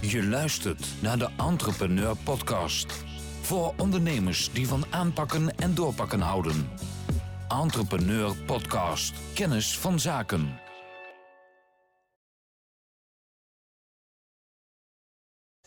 Je luistert naar de Entrepreneur Podcast. Voor ondernemers die van aanpakken en doorpakken houden. Entrepreneur Podcast. Kennis van zaken.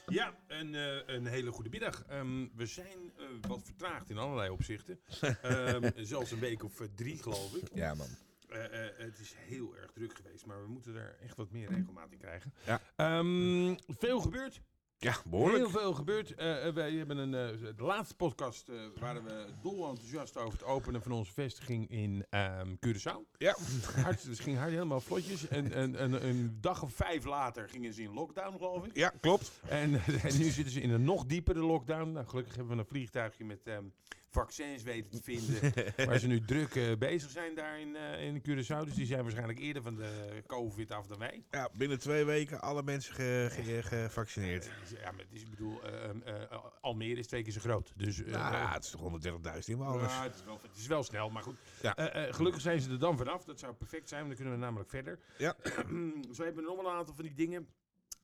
Ja, een, eh, een hele goede middag. Ehm, we zijn eh, wat vertraagd in allerlei opzichten. Ehm, zelfs een week of eh, drie, geloof ik. Ja, man. Eh, eh, het is heel erg druk geweest, maar we moeten er echt wat meer regelmaat in krijgen. Ja. Ehm, veel gebeurd. Ja, behoorlijk. Heel veel gebeurd. Eh, wij hebben een, eh, de laatste podcast waren we dol enthousiast over het openen van onze vestiging in ehm Curaçao. Ja. Hard, het ging hard, helemaal vlotjes. En, en, en een dag of vijf later gingen ze in lockdown, geloof ik. ja, klopt. En, en nu zitten ze in een nog diepere lockdown. Nou, gelukkig hebben we een vliegtuigje met ehm, vaccins weten te vinden. waar ze nu druk eh, bezig zijn daar in, eh, in Curaçao. Dus die zijn waarschijnlijk eerder van de COVID af dan wij. Ja, binnen twee weken alle mensen ge- ge- gevaccineerd. Ja, maar het is, ik bedoel, eh, eh, Almere is twee keer zo groot. Dus eh, Nou, eh, ja, het is toch 130.000 inwoners. ja, het, is wel, het is wel snel, maar goed. Ja. Eh, eh, gelukkig zijn ze er dan vanaf. Dat zou perfect zijn, want dan kunnen we namelijk verder. Ja. Zo hebben we nog wel een aantal van die dingen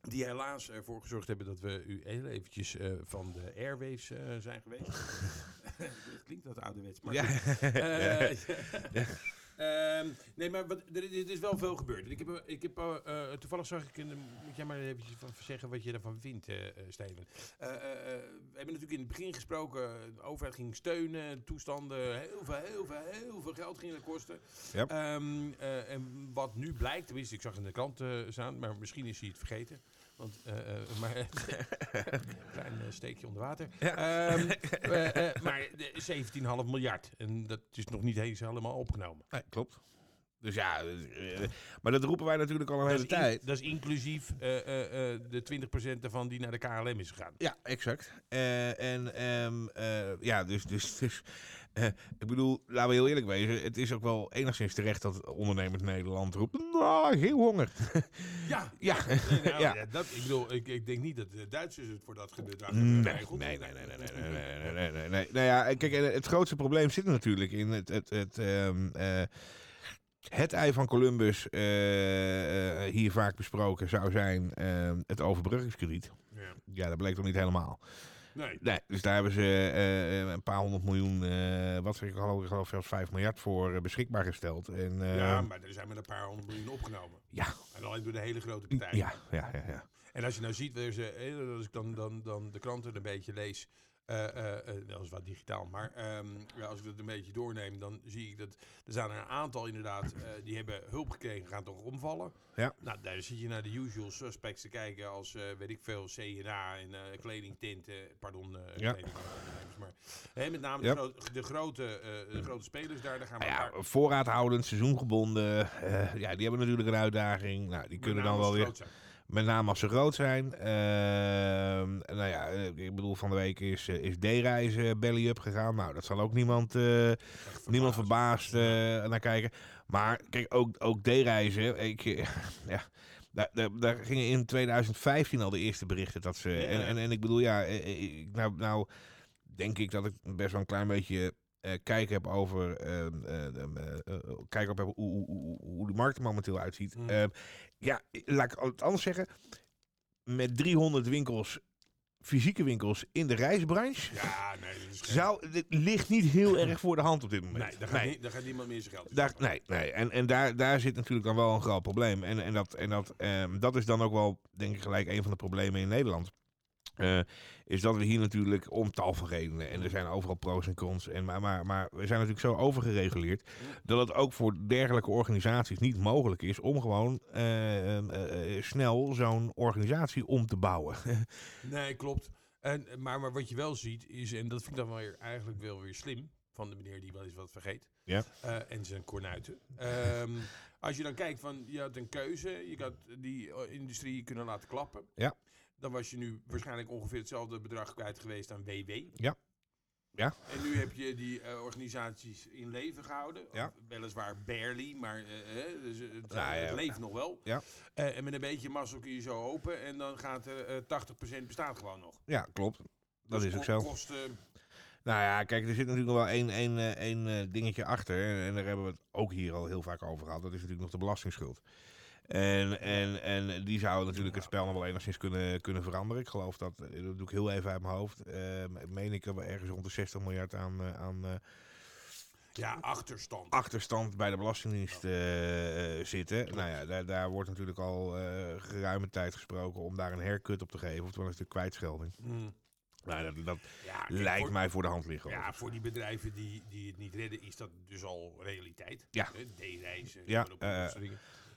die helaas ervoor gezorgd hebben dat we u heel eventjes eh, van de airwaves eh, zijn geweest. dat klinkt wat ouderwets, maar Ja. Eh, Ehm, nee, maar wat, er, er is wel veel gebeurd. Ik heb, ik heb, eh, eh, toevallig zag ik, moet jij maar eventjes van zeggen wat je ervan vindt, eh, eh, Steven. Eh, eh, eh, we hebben natuurlijk in het begin gesproken, de overheid ging steunen, toestanden, heel veel, heel veel, heel veel geld ging dat kosten. Ja. Ehm, eh, en wat nu blijkt, tenminste, ik zag in de krant eh, staan, maar misschien is hij het vergeten. Want, eh, eh, maar, klein eh, steekje onder water. Eh, eh, maar de 17,5 miljard. En dat is nog niet eens helemaal opgenomen. Nee, klopt. Dus ja, eh, maar dat roepen wij natuurlijk al een hele Dat in- tijd. dat is inclusief eh, eh, eh, de 20% ervan die naar de KLM is gegaan. Ja, exact. Eh, en ehm, eh, ja, dus, dus, dus eh, ik bedoel, laten we heel eerlijk wezen. Het is ook wel enigszins terecht dat ondernemers Nederland roept, nou, geen honger. Ja, Ja, Nee, nou, ja. ja, dat, ik bedoel, ik, ik denk niet dat de Duitsers het voor dat gedrag Nee, hebben nee, nee, nee, nee, nee, nee, nee, nee, nee, nee. Nou ja, kijk, het grootste probleem zit natuurlijk in het, het, het, eh, het ei van Columbus, eh, eh, hier vaak besproken, zou zijn ehm, het overbruggingskrediet. Ja. Ja, dat bleek toch niet helemaal. Nee. Nee, dus daar hebben ze eh, een paar honderd miljoen, wat zeg ik geloof, ik geloof zelfs 5 miljard voor beschikbaar gesteld. En, Ja, maar er zijn met een paar honderd miljoen opgenomen. ja, En alleen door de hele grote partijen. ja, ja, ja, ja. En als je nou ziet, ze, als ik dan, dan, dan de kranten een beetje lees, dat is wat digitaal, maar ehm, ja, als ik dat een beetje doorneem, dan zie ik dat er zijn er een aantal inderdaad, die hebben hulp gekregen, gaan toch omvallen. Ja. Nou, daar zit je naar de usual suspects te kijken als, weet ik veel, CNA en kledingtinten, pardon, Ja. maar hè, met name Ja. de, gro- de, grote, de grote spelers daar, daar gaan we Nou ja, voorraadhoudend, seizoengebonden, eh, ja, die hebben natuurlijk een uitdaging. Nou, die kunnen dan wel weer... zijn. Met name als ze groot zijn. Ehm, nou ja, eh, ik bedoel, van de week is, eh, is D-reizen belly up gegaan. Nou, dat zal ook niemand, eh, niemand verbaasd naar kijken. Maar kijk, ook, ook D-reizen. Ik, ja, daar, daar, daar gingen in 2015 al de eerste berichten dat ze. En, en, en ik bedoel, ja, ik- nou, nou denk ik dat ik best wel een klein beetje. Eh kijk heb over eh, kijk op heb hoe, hoe, de markt er momenteel uitziet. Mm. Ehm, ja, laat ik het anders zeggen. Met 300 winkels, fysieke winkels in de reisbranche. Ja, nee, dat is geen- Zou, dit ligt niet heel erg voor de hand op dit moment. Nee, daar gaat, nie- daar gaat niemand meer zijn geld in Daar, nee, nee. En, en daar, daar zit natuurlijk dan wel een groot probleem. En, en, dat, en dat, dat is dan ook wel, denk ik, gelijk een van de problemen in Nederland. Eh, is dat we hier natuurlijk om tal van redenen. En er zijn overal pro's en cons. En, maar, maar, maar we zijn natuurlijk zo overgereguleerd. dat het ook voor dergelijke organisaties niet mogelijk is. om gewoon eh, eh, snel zo'n organisatie om te bouwen. Nee, klopt. En, maar, maar wat je wel ziet is, en dat vind ik dan wel weer, eigenlijk wel weer slim van de meneer die wel eens wat vergeet. Ja. En zijn kornuiten. Ehm, als je dan kijkt van, je had een keuze, je had die industrie kunnen laten klappen. Ja. Dan was je nu waarschijnlijk ongeveer hetzelfde bedrag kwijt geweest aan WW. Ja. Ja. En nu heb je die eh, organisaties in leven gehouden. Ja. Weliswaar barely, maar eh, hè, dus het, Nou ja. het leeft nog wel. Ja. Eh, en met een beetje mazzel kun je zo open en dan gaat er eh 80% bestaat gewoon nog. ja, klopt. Dat Dus is ook zo. Kosten, Nou ja, kijk, er zit natuurlijk nog wel één, één, eh, één eh, dingetje achter. En, en daar hebben we het ook hier al heel vaak over gehad. Dat is natuurlijk nog de belastingsschuld. En, en, en die zou natuurlijk het spel nog wel enigszins kunnen, kunnen veranderen. Ik geloof dat, eh, dat doe ik heel even uit mijn hoofd. Uh, meen ik dat we ergens rond de 60 miljard aan, uh, aan uh, ja, achterstand. achterstand bij de Belastingdienst uh, zitten. Nou ja, daar, daar wordt natuurlijk al geruime tijd gesproken om daar een haircut op te geven. Oftewel een stuk kwijtschelding. Mm. Nou, dat, dat ja, lijkt voor, mij voor de hand liggen. Ja, voor die bedrijven die, die het niet redden, is dat dus al realiteit. Ja. D-reizen, ja, uh,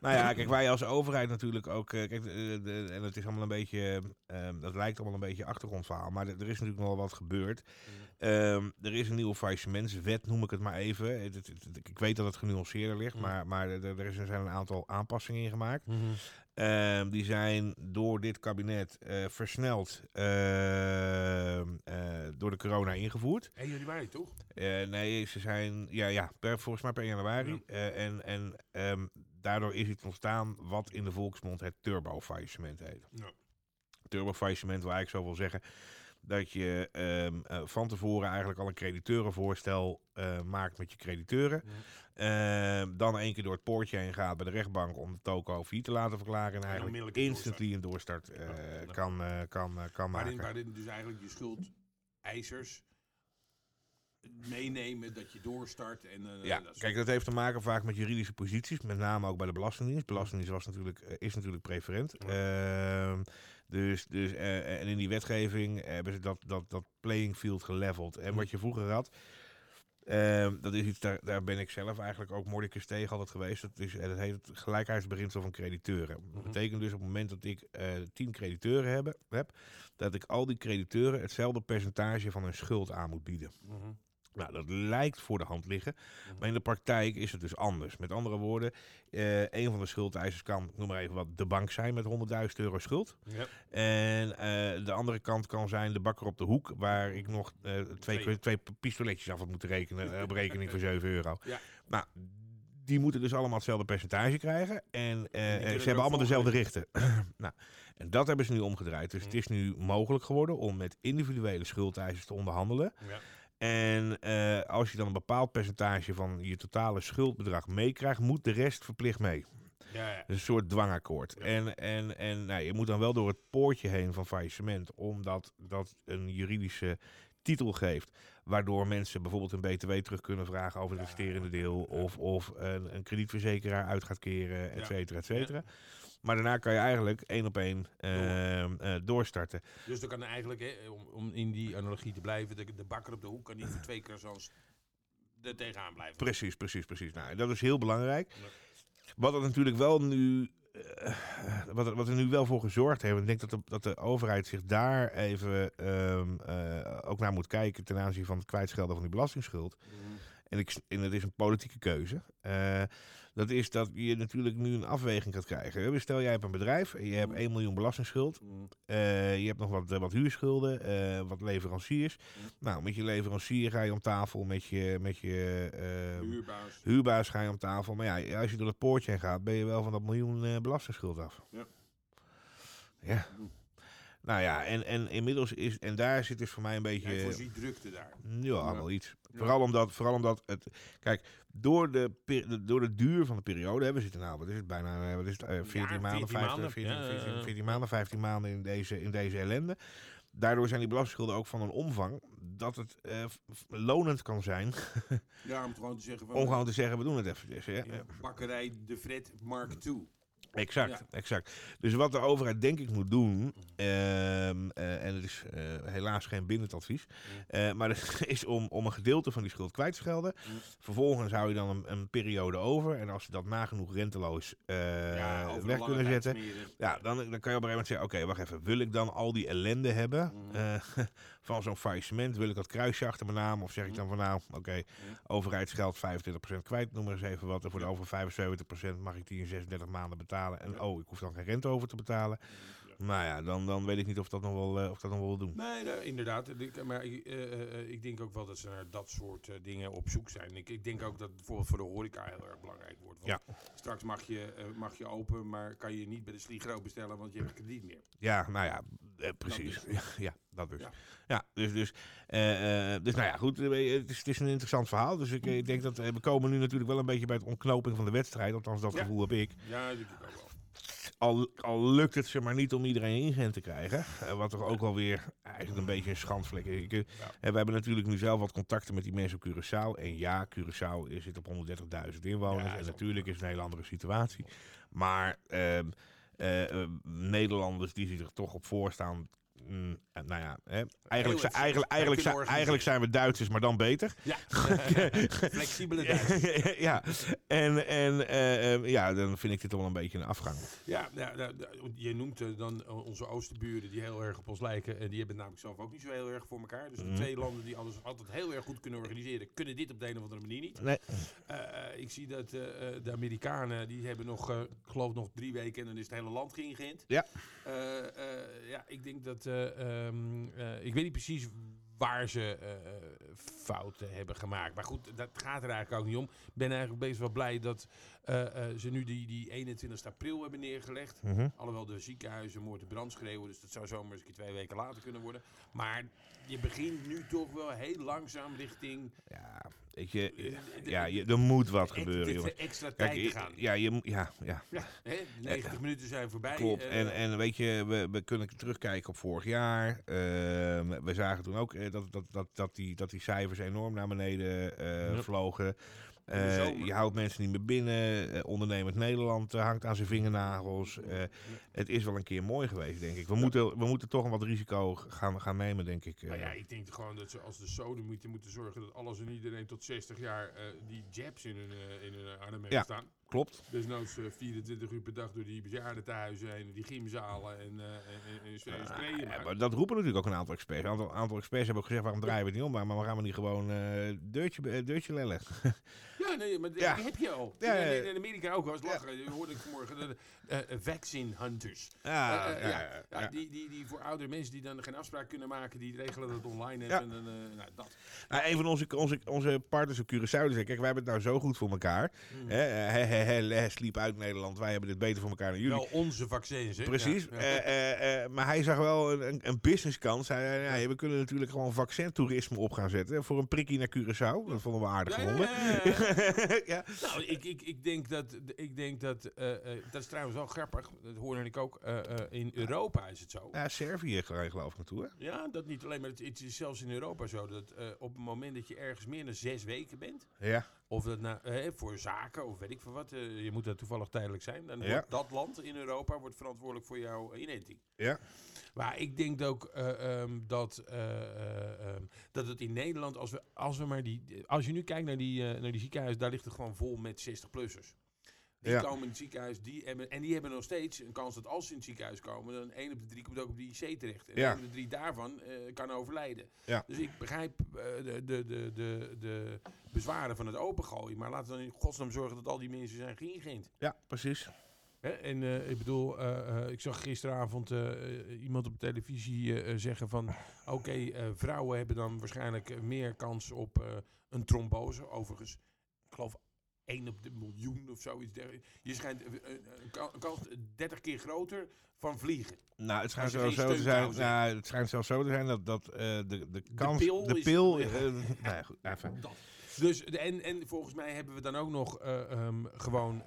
nou ja, kijk, wij als overheid natuurlijk ook. Uh, kijk, de, de, en het is allemaal een beetje. Um, dat lijkt allemaal een beetje achtergrondverhaal. Maar er is natuurlijk wel wat gebeurd. Mm. Um, er is een nieuwe faillissementswet, noem ik het maar even. Het, het, het, ik weet dat het genuanceerder ligt, mm. maar, maar er, er, zijn een aantal aanpassingen in gemaakt. Mm -hmm. Um, die zijn door dit kabinet uh, versneld uh, uh, door de corona ingevoerd. 1 januari toch? nee, ze zijn ja, ja, per, volgens mij per januari. Ja. en en um, daardoor is iets ontstaan wat in de volksmond het turbo-faillissement heet. Ja. Turbo-faillissement wil eigenlijk zo wil zeggen dat je um, uh, van tevoren eigenlijk al een crediteurenvoorstel uh, maakt met je crediteuren. Ja. Uh, dan één keer door het poortje heen gaat bij de rechtbank om de toko failliet te laten verklaren. En eigenlijk instantly een doorstart ja, kan, kan, kan waarin, maken. Waarin dus eigenlijk je schuldeisers meenemen dat je doorstart. En, uh, ja, dat kijk, dat heeft te maken vaak met juridische posities, met name ook bij de Belastingdienst. Belastingdienst was natuurlijk, uh, is natuurlijk preferent. Uh, dus, dus, uh, en in die wetgeving hebben ze dat, dat, dat playing field geleveld. En wat je vroeger had, ehm, dat is iets, daar, daar ben ik zelf eigenlijk ook mordicus tegen altijd geweest. Dat, is, dat heet het gelijkheidsbeginsel van crediteuren. Dat mhm. betekent dus op het moment dat ik tien crediteuren heb, heb, dat ik al die crediteuren hetzelfde percentage van hun schuld aan moet bieden. Mm nou, dat lijkt voor de hand liggen. Mhm. Maar in de praktijk is het dus anders. Met andere woorden, uh, een van de schuldeisers kan, noem maar even wat, de bank zijn met 100.000 euro schuld. Ja. En uh, de andere kant kan zijn de bakker op de hoek, waar ik nog uh, twee, twee. pistoletjes af had moeten rekenen op rekening voor 7 euro. Ja. Nou, die moeten dus allemaal hetzelfde percentage krijgen. En ze hebben allemaal dezelfde richten. nou, en dat hebben ze nu omgedraaid. Dus het is nu mogelijk geworden om met individuele schuldeisers te onderhandelen. Ja. En uh, als je dan een bepaald percentage van je totale schuldbedrag meekrijgt, moet de rest verplicht mee. Ja, ja. Dus een soort dwangakkoord. Ja. En, en, en nou, je moet dan wel door het poortje heen van faillissement, omdat dat een juridische titel geeft. Waardoor mensen bijvoorbeeld een BTW terug kunnen vragen over het resterende deel. Of, of een, een kredietverzekeraar uit gaat keren, et cetera, et cetera. Maar daarna kan je eigenlijk één op één uh, uh, doorstarten. Dus dan kan eigenlijk, hè, om, om, in die analogie te blijven, de, de bakker op de hoek kan niet voor twee keer zoals er tegenaan blijven. Precies, precies, precies. Nou, dat is heel belangrijk. Wat er natuurlijk wel nu uh, wat, er, wat er nu wel voor gezorgd heeft, ik denk dat de, dat de overheid zich daar even um, uh, ook naar moet kijken ten aanzien van het kwijtschelden van die belastingsschuld. Mm. En, ik, en het is een politieke keuze. Uh, dat is dat je natuurlijk nu een afweging gaat krijgen. Stel, jij hebt een bedrijf en je hebt 1 mm. miljoen belastingsschuld. Mm. Uh, je hebt nog wat, wat huurschulden, uh, wat leveranciers. Mm. Nou, met je leverancier ga je om tafel, met je, met je huurbaas. huurbaas ga je om tafel. Maar ja, als je door het poortje heen gaat, ben je wel van dat miljoen belastingsschuld af. Ja. Ja. Nou ja, en, en inmiddels is, en daar zit dus voor mij een beetje... Jij voorziet drukte daar. Ja, ja. wel iets. Vooral omdat, vooral omdat het, kijk, door de, door de duur van de periode, hè, we zitten nou, wat is het, bijna eh, wat is het, uh, 14 ja, maanden, 15, maanden. 14, 14, 14, 14, maanden, 15 maanden in deze, in deze ellende. Daardoor zijn die belastingschulden ook van een omvang dat het uh, lonend kan zijn. ja, om gewoon te zeggen... Van, om gewoon te zeggen, we doen het even. Ja. Bakkerij De Fred Mark II. Exact, exact. Dus wat de overheid denk ik moet doen, uh, uh, en het is uh, helaas geen bindend advies, uh, maar dat is om, om een gedeelte van die schuld kwijt te schelden. Mm. Vervolgens hou je dan een, een, periode over en als je dat nagenoeg renteloos ja, weg kunnen zetten, ja, dan, dan kan je op een gegeven moment zeggen, oké, okay, wacht even, wil ik dan al die ellende hebben mm. van zo'n faillissement? Wil ik dat kruisje achter mijn naam? Of zeg ik dan van nou, oké, okay, mm. overheidsgeld 25% kwijt, noem maar eens even wat, en voor de over 75% mag ik die in 36 maanden betalen. En oh, ik hoef dan geen rente over te betalen. Nou ja, dan, dan weet ik niet of dat nog wel, uh, of dat nog wel wil doen. Nee, inderdaad. Maar uh, ik denk ook wel dat ze naar dat soort dingen op zoek zijn. Ik, ik denk ook dat het bijvoorbeeld voor de horeca heel erg belangrijk wordt. Want ja. straks mag je, mag je open, maar kan je niet bij de Sligro bestellen, want je hebt krediet meer. Ja, nou ja, precies. Dus. Ja, dat dus. Ja, ja dus, dus, dus nou ja, goed. Het is, het is een interessant verhaal. Dus ik, ik denk dat we komen nu natuurlijk wel een beetje bij het ontknoping van de wedstrijd. Althans, dat gevoel heb ik. Ja, dat ik ook wel. Al, al lukt het ze maar niet om iedereen ingeënt te krijgen. eh, wat toch ook wel weer eigenlijk een beetje een schandvlek is. Ik, eh, en we hebben natuurlijk nu zelf wat contacten met die mensen op Curaçao. En ja, Curaçao zit op 130.000 inwoners. Ja, en natuurlijk is het een hele andere situatie. Maar ehm, eh, eh, Nederlanders die zich er toch op voorstaan. Mm, eh, nou ja, hè, eigenlijk, zijn, eigenlijk, en eigenlijk, zijn, eigenlijk zijn we Duitsers, maar dan beter. Ja, flexibele Duitsers. ja, en, en eh, eh, ja, dan vind ik dit toch wel een beetje een afgang. Ja, nou, je noemt dan onze oosterburen die heel erg op ons lijken. En die hebben namelijk zelf ook niet zo heel erg voor elkaar. Dus de Mhm. twee landen die anders altijd heel erg goed kunnen organiseren, kunnen dit op de een of andere manier niet. Nee. Ik zie dat de Amerikanen, die hebben nog, ik geloof nog drie weken en dan is het hele land geïngeënt. Ja. Ja, ik denk dat, eh, ehm, eh, ik weet niet precies waar ze eh, fouten hebben gemaakt. Maar goed, dat gaat er eigenlijk ook niet om. Ik ben eigenlijk best wel blij dat eh, eh, ze nu die, die 21 april hebben neergelegd. Mhm. Alhoewel de ziekenhuizen moord en brand schreeuwen, dus dat zou zomaar eens een keer twee weken later kunnen worden. Maar je begint nu toch wel heel langzaam richting Ja, weet je, eh, de- ja, je, er moet wat gebeuren, de- jongen. de extra Kijk, tijd te gaan. ja, je, ja, ja, Ja, hè, 90 minuten zijn voorbij. klopt. eh, En, en weet je, we, we kunnen terugkijken op vorig jaar. Ehm, we zagen toen ook eh, dat, dat, dat, dat, die, dat die cijfers enorm naar beneden eh, vlogen. Eh, je houdt mensen niet meer binnen. Eh, ondernemend Nederland eh, hangt aan zijn vingernagels. Het is wel een keer mooi geweest, denk ik. We, moeten, we moeten toch een wat risico gaan, gaan nemen, denk ik. Nou ja, ik denk gewoon dat ze als de sodemieten moeten zorgen dat alles en iedereen tot 60 jaar die jabs in hun, in hun armen Ja. staan. Klopt. Desnoods eh, 24 uur per dag door die bejaardentehuizen heen, die gymzalen en, eh en, en, en, en Ja, maar dat roepen natuurlijk ook een aantal experts. Een aantal, aantal experts hebben ook gezegd, waarom draaien we het niet om? Maar, maar gaan we niet gewoon eh deurtje, eh, deurtje lellen? Ja, nee, maar Ja. die heb je al. Ja. In, in Amerika ook, als lachen. Je hoorde ik vanmorgen de eh, eh, vaccine hunters. Ja, Eh, eh, ja, ja, Die, die, die voor oudere mensen die dan geen afspraak kunnen maken, die regelen dat online. En, dan, eh, nou, dat. Nou, een van onze, onze, onze partners op Curaçao zei, kijk, wij hebben het nou zo goed voor elkaar. Mm. Hè, he, sliep uit Nederland, wij hebben dit beter voor elkaar dan jullie. Wel onze vaccins, hè? Precies. Ja. Eh, eh, eh, maar hij zag wel een, een, businesskans. Hij zei, ja, we kunnen natuurlijk gewoon vaccintoerisme op gaan zetten. Voor een prikkie naar Curaçao. Dat vonden we aardig gevonden. ja. Nou, ik, ik, ik denk dat, ik denk dat dat is trouwens wel grappig, dat hoorde ik ook, in Europa is het zo. Ja, Servië geloof ik naartoe, hè? Ja, dat niet alleen, maar het, het is zelfs in Europa zo dat op het moment dat je ergens meer dan zes weken bent, Ja. Of dat nou, eh, voor zaken of weet ik veel wat, eh, je moet dat toevallig tijdelijk zijn, dan Ja. wordt dat land in Europa wordt verantwoordelijk voor jouw inenting. Ja. Maar ik denk ook eh, ehm, dat, eh, eh, ehm, dat het in Nederland, als we, als we maar die. Als je nu kijkt naar die, eh, naar die ziekenhuis, daar ligt het gewoon vol met 60-plussers. Die Ja. komen in het ziekenhuis, die hebben, en die hebben nog steeds een kans dat als ze in het ziekenhuis komen, dan één op de drie komt ook op die IC terecht. En Ja. één op de drie daarvan eh, kan overlijden. Ja. Dus ik begrijp eh, de, de, de, de, de bezwaren van het opengooien. Maar laten we dan in godsnaam zorgen dat al die mensen zijn geïngeënt. Ja, precies. Hè, en eh, ik bedoel, eh, eh, ik zag gisteravond eh, eh, iemand op televisie eh, eh, zeggen van... Oké, eh, vrouwen hebben dan waarschijnlijk eh, meer kans op eh, een trombose. Overigens, ik geloof 1 op de miljoen of zoiets. dergelijks. Je schijnt eh, eh, een ka- een kans 30 keer groter van vliegen. Nou, het schijnt, je zo, te zijn, nou, het schijnt zelfs zo te zijn dat, dat eh, de, de kans... pil de is- pil eh, nou ja, goed, even. Dat. Dus, de- en, en volgens mij hebben we dan ook nog eh, ehm, gewoon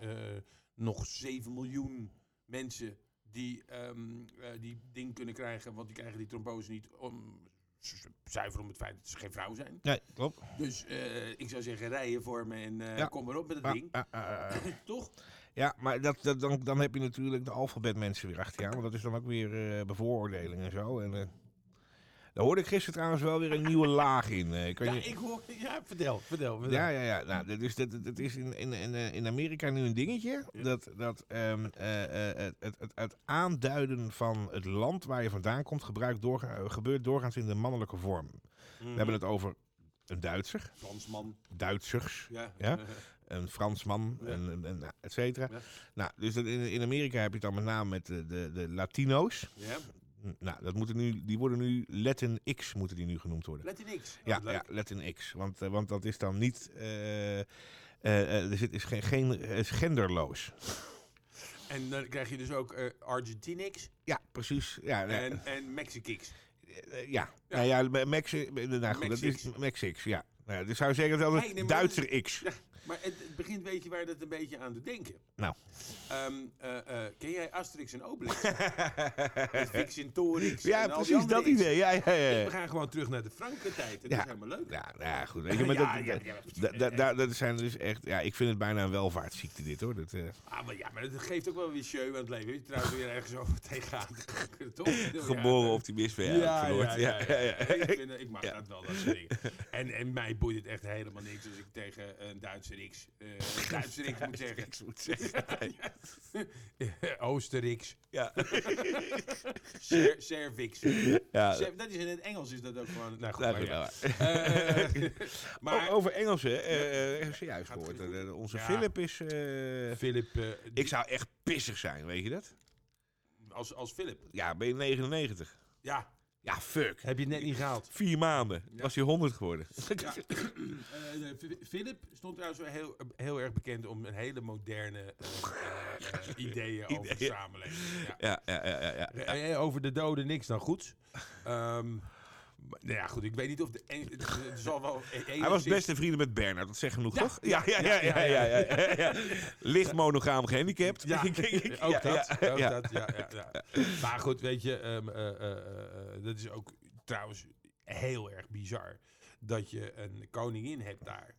nog 7 miljoen mensen die ehm, eh, die ding kunnen krijgen, want die krijgen die trombose niet om, zuiver om het feit dat ze geen vrouw zijn. Nee, klopt. Dus eh, ik zou zeggen, rijden voor me en eh, Ja. kom maar op met het Maar, ding. Toch? Ja, maar dat, dat, dan, dan heb je natuurlijk de alfabetmensen weer achter je aan. Want dat is dan ook weer eh, bevooroordeling en zo. En, daar hoorde ik gisteren trouwens wel weer een nieuwe laag in. eh, ik Ja, niet- ik hoor, ja, vertel, vertel. vertel. Ja, ja, ja. Nou, dat is, dat, dat is in, in, in, eh, Amerika nu een dingetje. Dat, dat ehm, eh, het, het, het, aanduiden van het land waar je vandaan komt gebruikt doorga- gebeurt doorgaans in de mannelijke vorm. Mhm. We hebben het over een Duitser, Fransman. Duitsers, Ja. Ja? een Fransman, Ja. en, en, en, nou, et cetera. Ja. Nou, dus in, in Amerika heb je het dan met name met de, de, de Latino's. ja. Nou, dat moeten nu, die worden nu Latin X moeten die nu genoemd worden. Let in niks. Oh, Ja, leuk. ja Latin X. Want, eh, want dat is dan niet. eh, er zit, is geen, geen is genderloos. En dan krijg je dus ook Argentinix Ja, precies. Ja, en, en Mexicix. eh, ja. Nou ja, Me- Mexi, nou goed, dat is Mexix. Ja. Nou, ja, dus zou zeggen dat het maar Duitser X. Ja. Maar het, het begint, weet je waar dat een beetje aan doet denken? Nou. Ehm, eh, eh, ken jij Asterix en Obelix? Met Vixintorix Ja, en precies dat idee. Ja, ja, ja. We gaan gewoon terug naar de Franken-tijd. Dat Ja. is helemaal leuk. Ja, nou ja, goed. Weet je, maar dat, dat- dat zijn dus echt... Ja, ik vind het bijna een welvaartsziekte dit, hoor. Dat, eh, Ah, maar ja, maar dat geeft ook wel weer show aan het leven. Weet je trouwens weer ergens over tegenaan. Toch? geboren verwoord. ja, ja, ja, ja. Ik, vind, ik mag dat wel, dat soort dingen. En, en mij boeit het echt helemaal niks als ik tegen een Duitse X, eh een Duitse X moet zeggen. Moet zeggen. Oosterix, Ja. Ser, Cervix. Ja, Cer- dat is in het Engels is dat ook gewoon... Nou goed, Nou, maar ja. Eh, maar O- Over Engelsen, eh, eh, je juist gehoord. het eh, onze Ja. Philip is... eh, Philip, eh, ik zou echt pissig zijn, weet je dat? als, als Philip. Ja, ben je 99? Ja, Ja, fuck. heb je het net niet gehaald. Vier maanden. Ja. Was hij 100 geworden. Ja. Eh, Philip stond trouwens wel heel, heel erg bekend om een hele moderne eh, eh, ideeën over de samenleving. Ja. Ja, ja, ja, ja. ja. Over de doden niks dan goeds. Ehm, nou ja, goed, ik weet niet of de... en- Het, het zal wel e- Hij was beste vrienden met Bernard, dat zegt genoeg, Ja. toch? Ja, ja, ja, ja, ja, ja. Licht monogaam gehandicapt. Ja, ook Ja, dat. ook dat ja, ja, ja. Maar goed, weet je, ehm, eh, eh, eh, dat is ook trouwens heel erg bizar. Dat je een koningin hebt daar.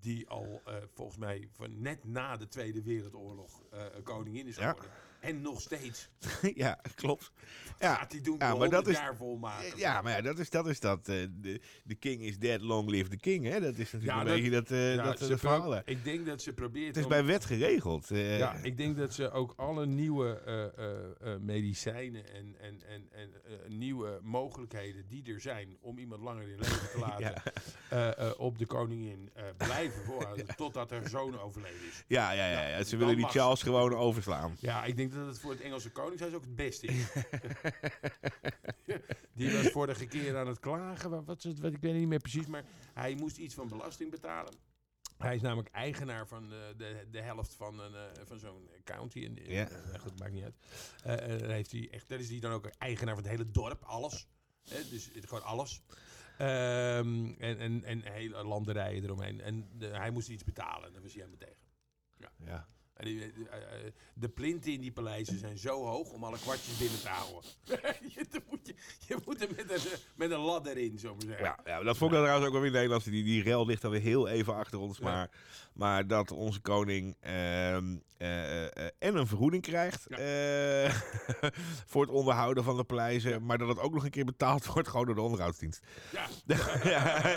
Die al volgens mij van net na de Tweede Wereldoorlog een koningin is Ja. En nog steeds Ja, klopt. Ja, gaat hij doen ja, maar dat is- jaar volmaken. ja, maar ja, dat is dat. Is dat eh, de, de king is dead, long live the king. Hè? Dat is natuurlijk Ja, een dat- beetje dat, eh Ja, dat ze de verhalen. Ik denk dat ze probeert Het is om- bij wet geregeld. eh. Ja, ik denk dat ze ook alle nieuwe medicijnen en, en, en, en nieuwe mogelijkheden die er zijn om iemand langer in leven te laten Ja. op de koningin blijven voorhouden totdat haar zoon overleden is. Ja, ja, ja. Ja, Ze willen die Charles gewoon overslaan. Ja, ik denk dat het voor het Engelse koningshuis ook het beste is. Die was vorige keer aan het klagen. Wat, het, wat, ik weet niet meer precies, maar hij moest iets van belasting betalen. Hij is namelijk eigenaar van de, de, de helft van, een, eh, van zo'n county. En, Ja. eh, goed, maakt niet uit. Eh, dan heeft hij echt, daar is hij dan ook eigenaar van het hele dorp, alles. Dus het- gewoon alles. Ehm, en, en, en hele landerijen eromheen. En de- hij moest iets betalen en daar was hij helemaal tegen. Ja. En eh, eh, De plinten in die paleizen zijn zo hoog om alle kwartjes binnen te houden. je, moet je, je moet er met een, met een ladder in, zo maar zeggen. Ja, ja, dat vond ik trouwens ook wel weer Nederlands. Die, die rel ligt dan weer heel even achter ons. Maar, maar dat onze koning ehm, eh, eh, en een vergoeding krijgt Ja. eh, voor het onderhouden van de paleizen. Maar dat het ook nog een keer betaald wordt gewoon door de onderhoudsdienst. Ja. ja,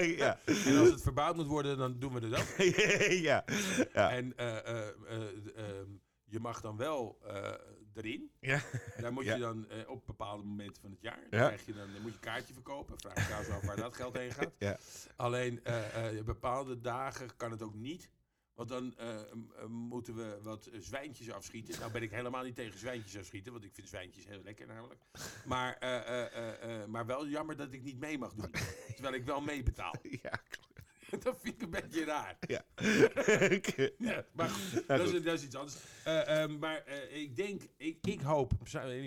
ja. En als het verbouwd moet worden, dan doen we dat ook. ja. ja. En je mag dan wel eh, erin. Ja. Daar moet Ja. je dan eh, op bepaalde momenten van het jaar. Dan, Ja. krijg je dan, dan moet je een kaartje verkopen. Vraag ik trouwens af waar dat geld heen gaat. Ja. Alleen eh, bepaalde dagen kan het ook niet. Want dan moeten we wat zwijntjes afschieten. Nou ben ik helemaal niet tegen zwijntjes afschieten. Want ik vind zwijntjes heel lekker namelijk. Maar, maar wel jammer dat ik niet mee mag doen. Terwijl ik wel meebetaal. Ja, dat vind ik een beetje raar. ja. Ja, maar goed, dat, goed. is, dat is iets anders. Eh, ehm, maar eh, ik denk, ik, ik hoop,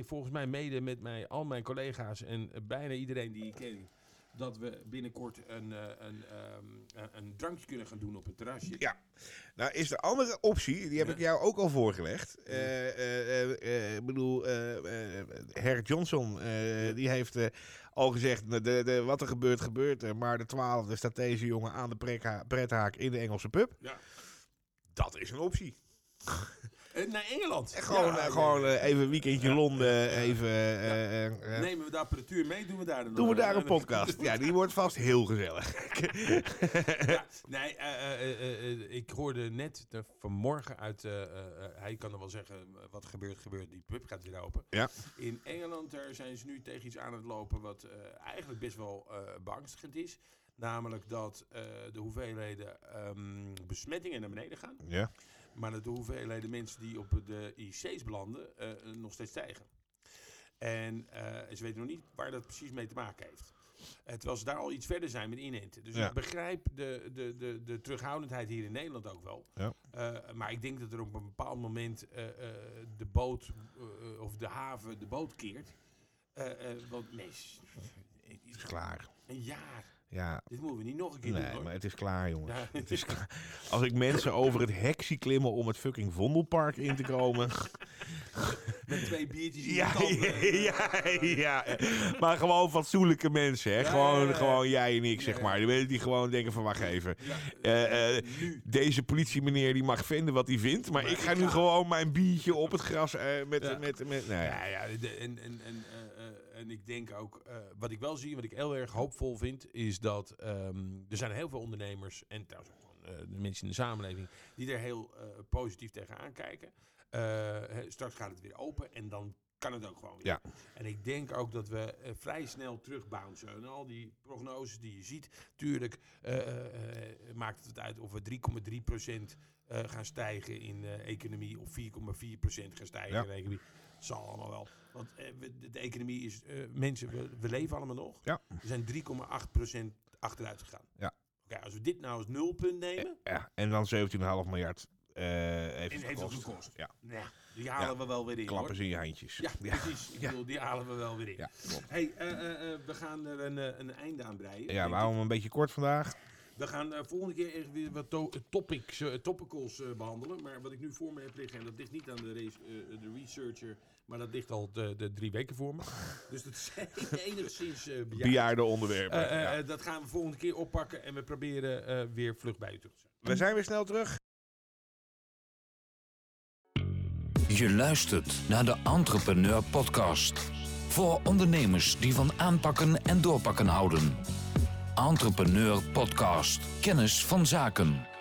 volgens mij mede met mij, al mijn collega's en bijna iedereen die ik ken, dat we binnenkort een, eh, een, ehm, een, een drankje kunnen gaan doen op het terrasje. Ja. Nou is de andere optie, die heb Ja. ik jou ook al voorgelegd. Ik bedoel, Herr Johnson, die heeft al gezegd, de, de, wat er gebeurt, gebeurt er. Maar de twaalfde staat deze jongen aan de pretha- prethaak in de Engelse pub. Ja. Dat is een optie. Eh, naar Engeland. Gewoon Ja, eh, gewoon eh, eh, even een weekendje Londen, even... Nemen we de apparatuur mee, doen we daar dan Doen we daar een podcast. Ja, die wordt vast heel gezellig. ja, nee, ik hoorde net vanmorgen uit, hij kan er wel zeggen, wat gebeurt, gebeurt, die pub gaat weer open. Ja. In Engeland daar zijn ze nu tegen iets aan het lopen wat eigenlijk best wel beangstigend is. Namelijk dat de hoeveelheden ehm, besmettingen naar beneden gaan. Ja. Maar dat de hoeveelheden mensen die op de IC's belanden eh, nog steeds stijgen. En eh, ze weten nog niet waar dat precies mee te maken heeft. Eh, terwijl ze daar al iets verder zijn met inenten. Dus Ja. ik begrijp de, de, de, de terughoudendheid hier in Nederland ook wel. Ja. Maar ik denk dat er op een bepaald moment de boot of de haven de boot keert. Want nee, Is klaar. een jaar. Ja, Dit moeten we niet nog een keer doen, nee, maar het is klaar, jongens. Ja. Het is klaar. Als ik mensen over het hek zie klimmen om het fucking Vondelpark in te komen. Met twee biertjes in ja, je tanden. ja, ja, Maar gewoon fatsoenlijke mensen, hè? Ja, gewoon, ja, ja. gewoon jij en ik, zeg Ja, maar. ja. Die mensen die gewoon denken van, wacht even. Ja, Eh, eh, deze politiemeneer die mag vinden wat hij vindt, maar, Maar ik ga nu gewoon mijn biertje op het gras eh, met, Ja. met, met, nou ja. Ja, ja, de- en, en, en, en ik denk ook, eh, wat ik wel zie, wat ik heel erg hoopvol vind, is dat ehm, er zijn heel veel ondernemers en trouwens ook gewoon, eh, de mensen in de samenleving die er heel eh, positief tegenaan kijken. Straks gaat het weer open en dan kan het ook gewoon weer. Ja. En ik denk ook dat we vrij snel terugbouncen. En al die prognoses die je ziet, tuurlijk maakt het uit of we 3,3 procent gaan stijgen in economie of 4,4 procent gaan stijgen Ja. in economie. Zal allemaal wel. Want eh, de, economie is, eh, mensen, we, we leven allemaal nog. Ja. We zijn 3,8 procent achteruit gegaan. Ja. Oké, als we dit nou als nulpunt nemen, Ja, en dan 17,5 miljard eh heeft en heeft gekost. Ja, Nou, die halen we wel weer in. klappen hoor. ze in je handjes. Ja, ja. precies. Ik Ja. bedoel, die halen we wel weer in. Ja. Hey, eh, eh, eh, we gaan er een, eh, een einde aan breien. Ja, we houden hem een beetje kort vandaag. We gaan eh, volgende keer echt weer wat to- topics, eh, topicals eh, behandelen. Maar wat ik nu voor me heb liggen, en dat ligt niet aan de, race, eh, de researcher, maar dat ligt al de, de drie weken voor me. Dus dat is enigszins eh bejaard. Bejaarde onderwerpen. Eh, eh, ja. eh, dat gaan we volgende keer oppakken en we proberen eh, weer vlug bij u terug te zijn. We zijn weer snel terug. Je luistert naar de Entrepreneur Podcast. Voor ondernemers die van aanpakken en doorpakken houden. Entrepreneur Podcast. Kennis van zaken.